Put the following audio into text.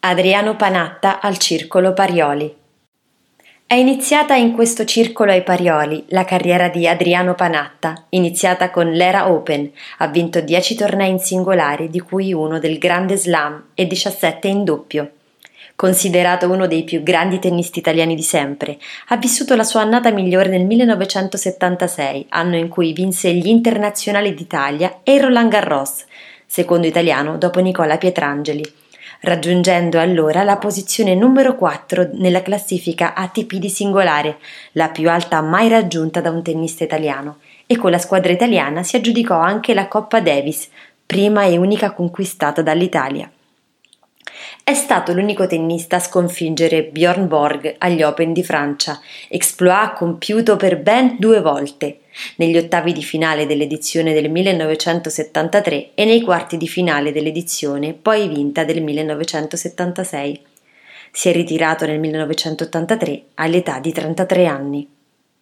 Adriano Panatta al Circolo Parioli. È iniziata in questo circolo ai Parioli la carriera di Adriano Panatta, iniziata con l'Era Open, ha vinto 10 tornei in singolare, di cui uno del Grande Slam e 17 in doppio. Considerato uno dei più grandi tennisti italiani di sempre, ha vissuto la sua annata migliore nel 1976, anno in cui vinse gli internazionali d'Italia e il Roland Garros, secondo italiano dopo Nicola Pietrangeli raggiungendo allora la posizione numero 4 nella classifica ATP di singolare, la più alta mai raggiunta da un tennista italiano, e con la squadra italiana si aggiudicò anche la Coppa Davis, prima e unica conquistata dall'Italia. È stato l'unico tennista a sconfiggere Bjorn Borg agli Open di Francia, exploit compiuto per ben due volte, negli ottavi di finale dell'edizione del 1973 e nei quarti di finale dell'edizione poi vinta del 1976. Si è ritirato nel 1983 all'età di 33 anni.